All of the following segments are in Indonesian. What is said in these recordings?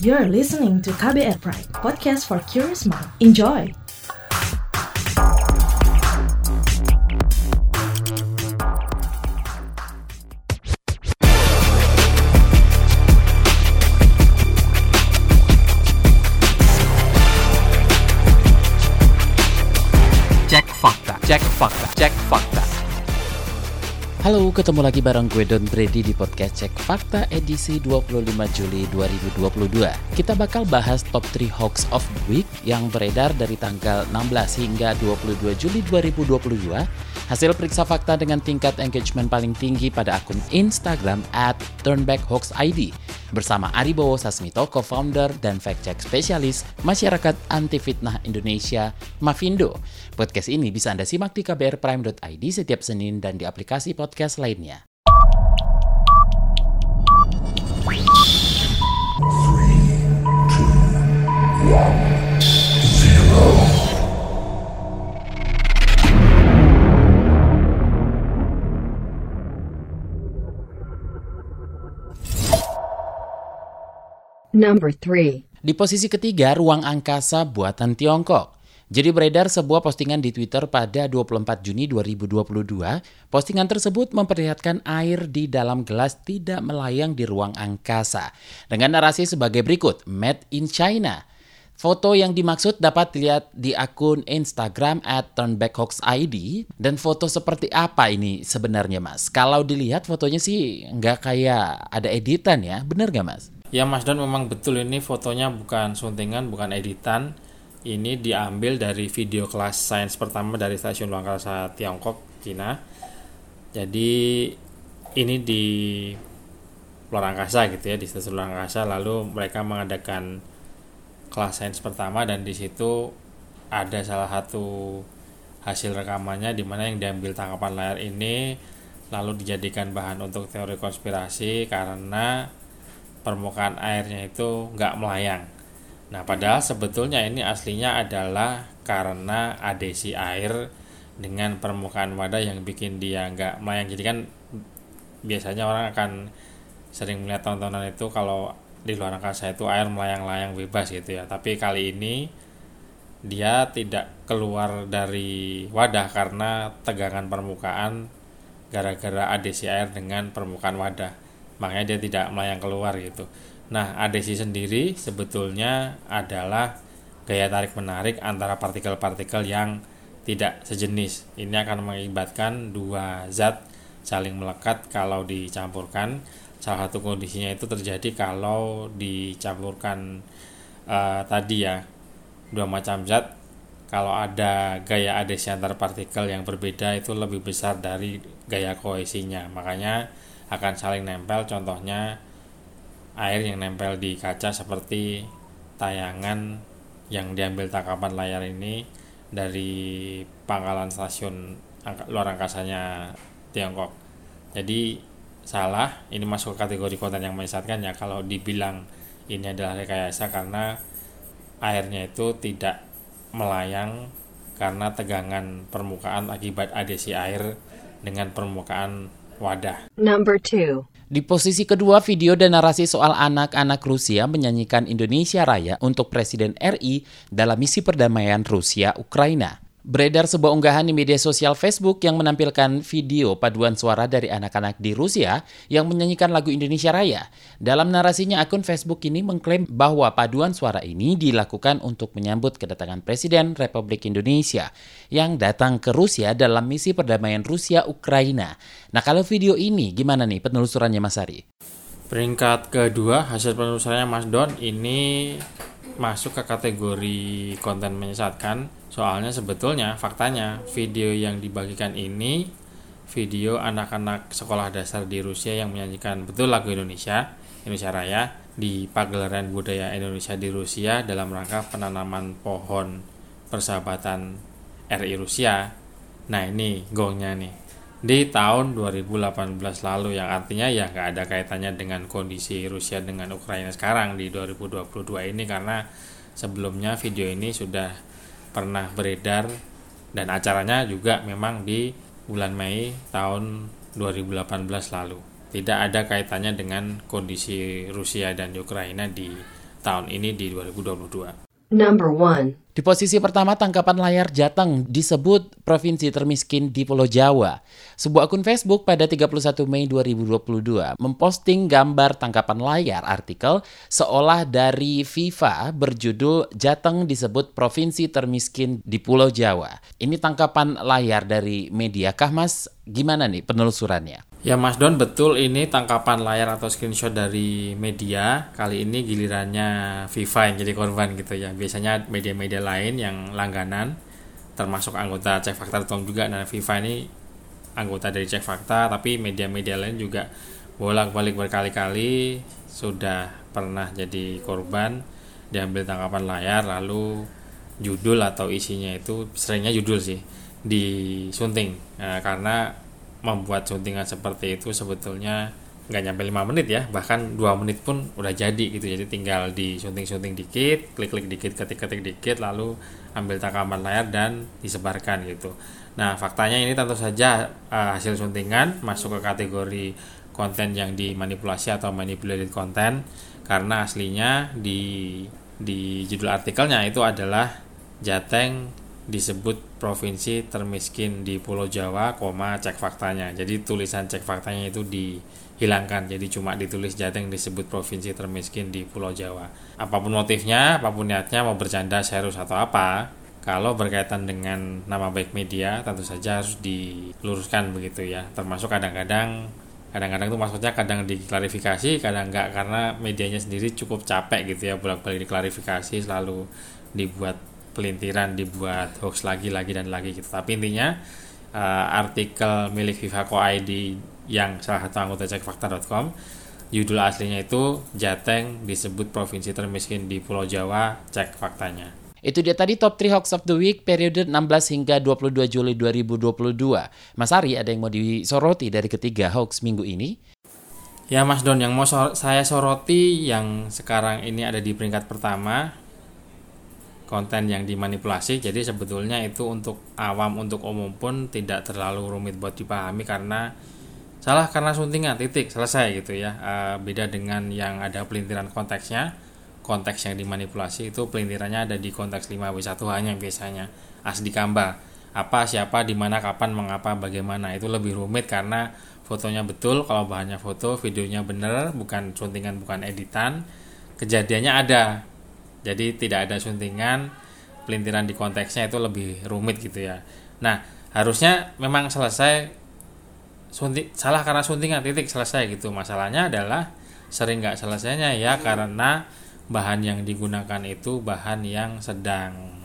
You're listening to KBR Pride, podcast for curious mind. Enjoy! Cek fakta, cek fakta, cek fakta. Halo, ketemu lagi bareng gue Don Brady di podcast Cek Fakta edisi 25 Juli 2022. Kita bakal bahas top 3 hoax of the week yang beredar dari tanggal 16 hingga 22 Juli 2022. Hasil periksa fakta dengan tingkat engagement paling tinggi pada akun Instagram at turnbackhoaxid bersama Aribowo Sasmito, co-founder dan fact-check spesialis Masyarakat Anti Fitnah Indonesia, Mafindo. Podcast ini bisa Anda simak di kbrprime.id setiap Senin dan di aplikasi podcast lainnya. Number 3. Di posisi ketiga, ruang angkasa buatan Tiongkok. Jadi beredar sebuah postingan di Twitter pada 24 Juni 2022. Postingan tersebut memperlihatkan air di dalam gelas tidak melayang di ruang angkasa. Dengan narasi sebagai berikut, Made in China. Foto yang dimaksud dapat dilihat di akun Instagram at turnbackhoaxid. Dan foto seperti apa ini sebenarnya mas? Kalau dilihat fotonya sih nggak kayak ada editan ya, bener nggak mas? Ya Mas Don memang betul ini fotonya bukan suntingan, bukan editan. Ini diambil dari video kelas sains pertama dari stasiun luar angkasa Tiongkok, Cina. Jadi ini di luar angkasa gitu ya, di stasiun luar angkasa. Lalu mereka mengadakan kelas sains pertama dan di situ ada salah satu hasil rekamannya di mana yang diambil tangkapan layar ini lalu dijadikan bahan untuk teori konspirasi karena permukaan airnya itu nggak melayang. Nah, padahal sebetulnya ini aslinya adalah karena adesi air dengan permukaan wadah yang bikin dia nggak melayang. Jadi kan biasanya orang akan sering melihat tontonan itu kalau di luar angkasa itu air melayang-layang bebas gitu ya. Tapi kali ini dia tidak keluar dari wadah karena tegangan permukaan gara-gara adesi air dengan permukaan wadah makanya dia tidak melayang keluar gitu. Nah, adesi sendiri sebetulnya adalah gaya tarik menarik antara partikel-partikel yang tidak sejenis. Ini akan mengakibatkan dua zat saling melekat kalau dicampurkan. Salah satu kondisinya itu terjadi kalau dicampurkan uh, tadi ya dua macam zat. Kalau ada gaya adesi antar partikel yang berbeda itu lebih besar dari gaya kohesinya. Makanya akan saling nempel contohnya air yang nempel di kaca seperti tayangan yang diambil tangkapan layar ini dari pangkalan stasiun luar angkasanya Tiongkok jadi salah ini masuk kategori konten yang menyesatkan ya kalau dibilang ini adalah rekayasa karena airnya itu tidak melayang karena tegangan permukaan akibat adesi air dengan permukaan wadah. Number 2. Di posisi kedua, video dan narasi soal anak-anak Rusia menyanyikan Indonesia Raya untuk Presiden RI dalam misi perdamaian Rusia-Ukraina. Beredar sebuah unggahan di media sosial Facebook yang menampilkan video paduan suara dari anak-anak di Rusia yang menyanyikan lagu Indonesia Raya. Dalam narasinya, akun Facebook ini mengklaim bahwa paduan suara ini dilakukan untuk menyambut kedatangan Presiden Republik Indonesia yang datang ke Rusia dalam misi perdamaian Rusia-Ukraina. Nah, kalau video ini gimana nih penelusurannya Mas Ari? Peringkat kedua hasil penelusurannya Mas Don ini masuk ke kategori konten menyesatkan Soalnya sebetulnya faktanya video yang dibagikan ini video anak-anak sekolah dasar di Rusia yang menyanyikan betul lagu Indonesia, Indonesia Raya di pagelaran budaya Indonesia di Rusia dalam rangka penanaman pohon persahabatan RI Rusia. Nah ini gongnya nih di tahun 2018 lalu yang artinya ya nggak ada kaitannya dengan kondisi Rusia dengan Ukraina sekarang di 2022 ini karena sebelumnya video ini sudah pernah beredar dan acaranya juga memang di bulan Mei tahun 2018 lalu. Tidak ada kaitannya dengan kondisi Rusia dan Ukraina di tahun ini di 2022. Number 1. Di posisi pertama tangkapan layar Jateng disebut provinsi termiskin di Pulau Jawa. Sebuah akun Facebook pada 31 Mei 2022 memposting gambar tangkapan layar artikel seolah dari FIFA berjudul Jateng disebut provinsi termiskin di Pulau Jawa. Ini tangkapan layar dari media kah Mas? Gimana nih penelusurannya? Ya Mas Don betul ini tangkapan layar atau screenshot dari media. Kali ini gilirannya FIFA yang jadi korban gitu ya. Biasanya media-media lain yang langganan termasuk anggota cek fakta Tom juga. Dan FIFA ini anggota dari cek fakta tapi media-media lain juga bolak-balik berkali-kali sudah pernah jadi korban. Diambil tangkapan layar lalu judul atau isinya itu seringnya judul sih disunting. Nah, karena membuat suntingan seperti itu sebetulnya nggak nyampe 5 menit ya. Bahkan dua menit pun udah jadi gitu. Jadi tinggal di sunting-sunting dikit klik-klik dikit ketik-ketik dikit lalu ambil takaman layar dan disebarkan gitu. Nah faktanya ini tentu saja uh, hasil suntingan masuk ke kategori konten yang dimanipulasi atau manipulated content karena aslinya di di judul artikelnya itu adalah Jateng disebut provinsi termiskin di Pulau Jawa, koma cek faktanya. Jadi tulisan cek faktanya itu dihilangkan. Jadi cuma ditulis Jateng disebut provinsi termiskin di Pulau Jawa. Apa pun motifnya, apa pun niatnya mau bercanda serius atau apa, kalau berkaitan dengan nama baik media tentu saja harus diluruskan begitu ya. Termasuk kadang-kadang kadang-kadang itu maksudnya kadang diklarifikasi, kadang enggak karena medianya sendiri cukup capek gitu ya bolak-balik diklarifikasi selalu dibuat pelintiran dibuat hoax lagi lagi dan lagi gitu tapi intinya uh, artikel milik Vivako ID yang salah satu anggota cekfakta.com judul aslinya itu Jateng disebut provinsi termiskin di Pulau Jawa cek faktanya itu dia tadi top 3 hoax of the week periode 16 hingga 22 Juli 2022. Mas Ari, ada yang mau disoroti dari ketiga hoax minggu ini? Ya Mas Don, yang mau saya soroti yang sekarang ini ada di peringkat pertama konten yang dimanipulasi jadi sebetulnya itu untuk awam untuk umum pun tidak terlalu rumit buat dipahami karena salah karena suntingan titik selesai gitu ya. E, beda dengan yang ada pelintiran konteksnya. Konteks yang dimanipulasi itu pelintirannya ada di konteks 5W1 hanya biasanya. Asli kamba. Apa siapa di mana kapan mengapa bagaimana. Itu lebih rumit karena fotonya betul kalau bahannya foto videonya bener bukan suntingan bukan editan. Kejadiannya ada jadi tidak ada suntingan pelintiran di konteksnya itu lebih rumit gitu ya. Nah harusnya memang selesai suntik salah karena suntingan titik selesai gitu. Masalahnya adalah sering nggak selesainya ya karena bahan yang digunakan itu bahan yang sedang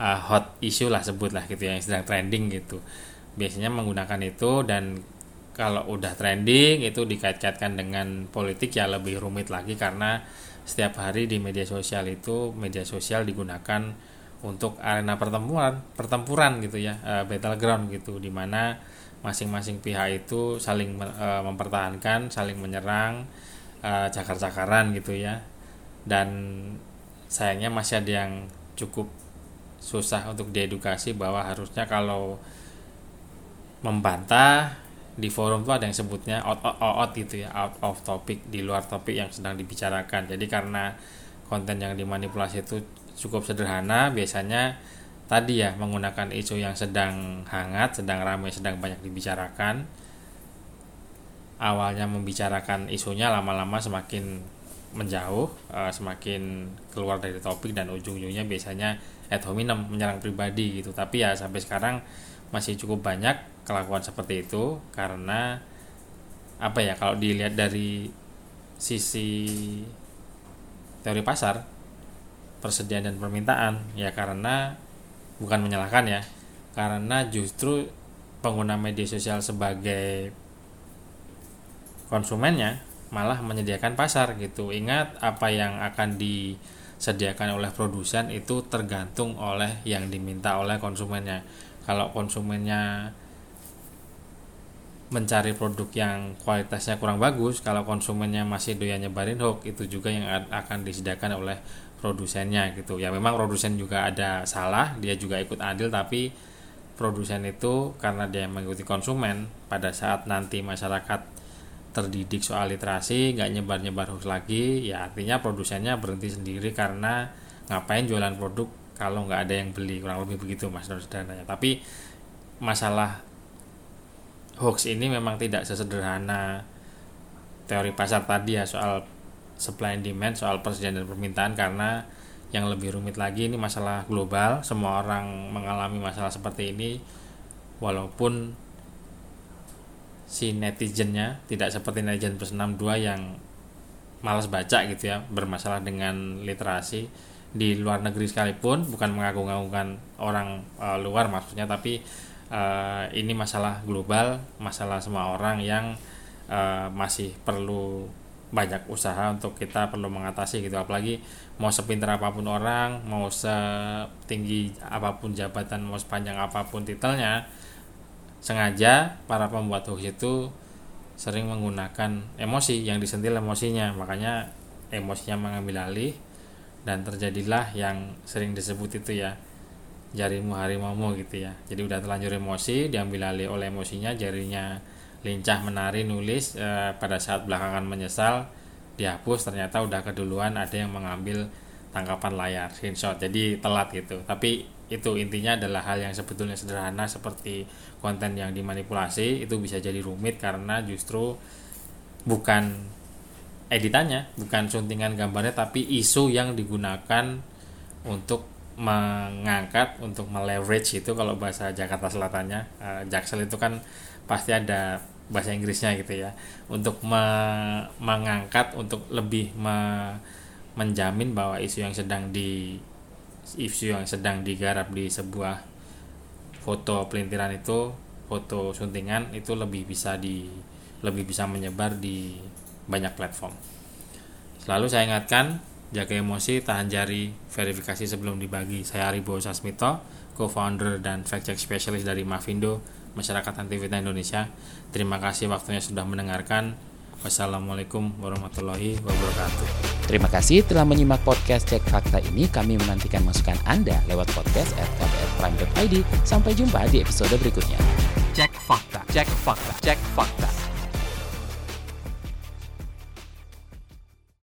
uh, hot issue lah sebutlah gitu ya yang sedang trending gitu. Biasanya menggunakan itu dan kalau udah trending itu dikait-kaitkan dengan politik ya lebih rumit lagi karena setiap hari di media sosial itu media sosial digunakan untuk arena pertempuran pertempuran gitu ya uh, battleground gitu di mana masing-masing pihak itu saling uh, mempertahankan saling menyerang uh, cakar-cakaran gitu ya. Dan sayangnya masih ada yang cukup susah untuk diedukasi bahwa harusnya kalau membantah di forum tuh ada yang sebutnya out, out, out gitu ya out of topic di luar topik yang sedang dibicarakan. Jadi karena konten yang dimanipulasi itu cukup sederhana biasanya tadi ya menggunakan isu yang sedang hangat sedang ramai sedang banyak dibicarakan awalnya membicarakan isunya lama-lama semakin menjauh uh, semakin keluar dari topik dan ujung-ujungnya biasanya ad hominem menyerang pribadi gitu. Tapi ya sampai sekarang masih cukup banyak kelakuan seperti itu karena apa ya kalau dilihat dari sisi teori pasar persediaan dan permintaan ya karena bukan menyalahkan ya karena justru pengguna media sosial sebagai konsumennya malah menyediakan pasar gitu. Ingat apa yang akan disediakan oleh produsen itu tergantung oleh yang diminta oleh konsumennya kalau konsumennya mencari produk yang kualitasnya kurang bagus kalau konsumennya masih doyan nyebarin hoax itu juga yang akan disediakan oleh produsennya gitu. Ya memang produsen juga ada salah dia juga ikut adil tapi produsen itu karena dia mengikuti konsumen pada saat nanti masyarakat terdidik soal literasi nggak nyebar-nyebar hoax lagi ya artinya produsennya berhenti sendiri karena ngapain jualan produk kalau nggak ada yang beli kurang lebih begitu mas saudara tapi masalah hoax ini memang tidak sesederhana. Teori pasar tadi ya soal supply and demand soal persediaan dan permintaan karena yang lebih rumit lagi ini masalah global. Semua orang mengalami masalah seperti ini walaupun si netizennya tidak seperti netizen plus 62 yang malas baca gitu ya bermasalah dengan literasi di luar negeri sekalipun bukan mengagung-agungkan orang uh, luar maksudnya tapi uh, ini masalah global masalah semua orang yang uh, masih perlu banyak usaha untuk kita perlu mengatasi gitu. Apalagi mau sepintar apa pun orang mau setinggi apa pun jabatan mau sepanjang apa pun titelnya sengaja para pembuat hoax itu sering menggunakan emosi yang disentil emosinya. Makanya emosinya mengambil alih dan terjadilah yang sering disebut itu ya jarimu harimaumu gitu ya. Jadi udah terlanjur emosi diambil alih oleh emosinya jarinya lincah menari nulis e, pada saat belakangan menyesal dihapus ternyata udah keduluan ada yang mengambil tangkapan layar screenshot. Jadi telat gitu. Tapi itu intinya adalah hal yang sebetulnya sederhana seperti konten yang dimanipulasi itu bisa jadi rumit karena justru bukan editannya bukan suntingan gambarnya tapi isu yang digunakan untuk mengangkat untuk meleverage itu kalau bahasa Jakarta Selatannya. Uh, Jaksel itu kan pasti ada bahasa Inggrisnya gitu ya. Untuk me mengangkat untuk lebih me menjamin bahwa isu yang sedang di isu yang sedang digarap di sebuah foto pelintiran itu foto suntingan itu lebih bisa di lebih bisa menyebar di banyak platform. Selalu saya ingatkan jaga emosi, tahan jari, verifikasi sebelum dibagi. Saya Aribo Sasmito, co-founder dan fact check specialist dari Mavindo, Masyarakat Anti Fitnah Indonesia. Terima kasih waktunya sudah mendengarkan. Wassalamualaikum warahmatullahi wabarakatuh. Terima kasih telah menyimak podcast Cek Fakta ini. Kami menantikan masukan Anda lewat podcast at kbrprime.id. Sampai jumpa di episode berikutnya. Cek fakta, cek fakta, cek fakta.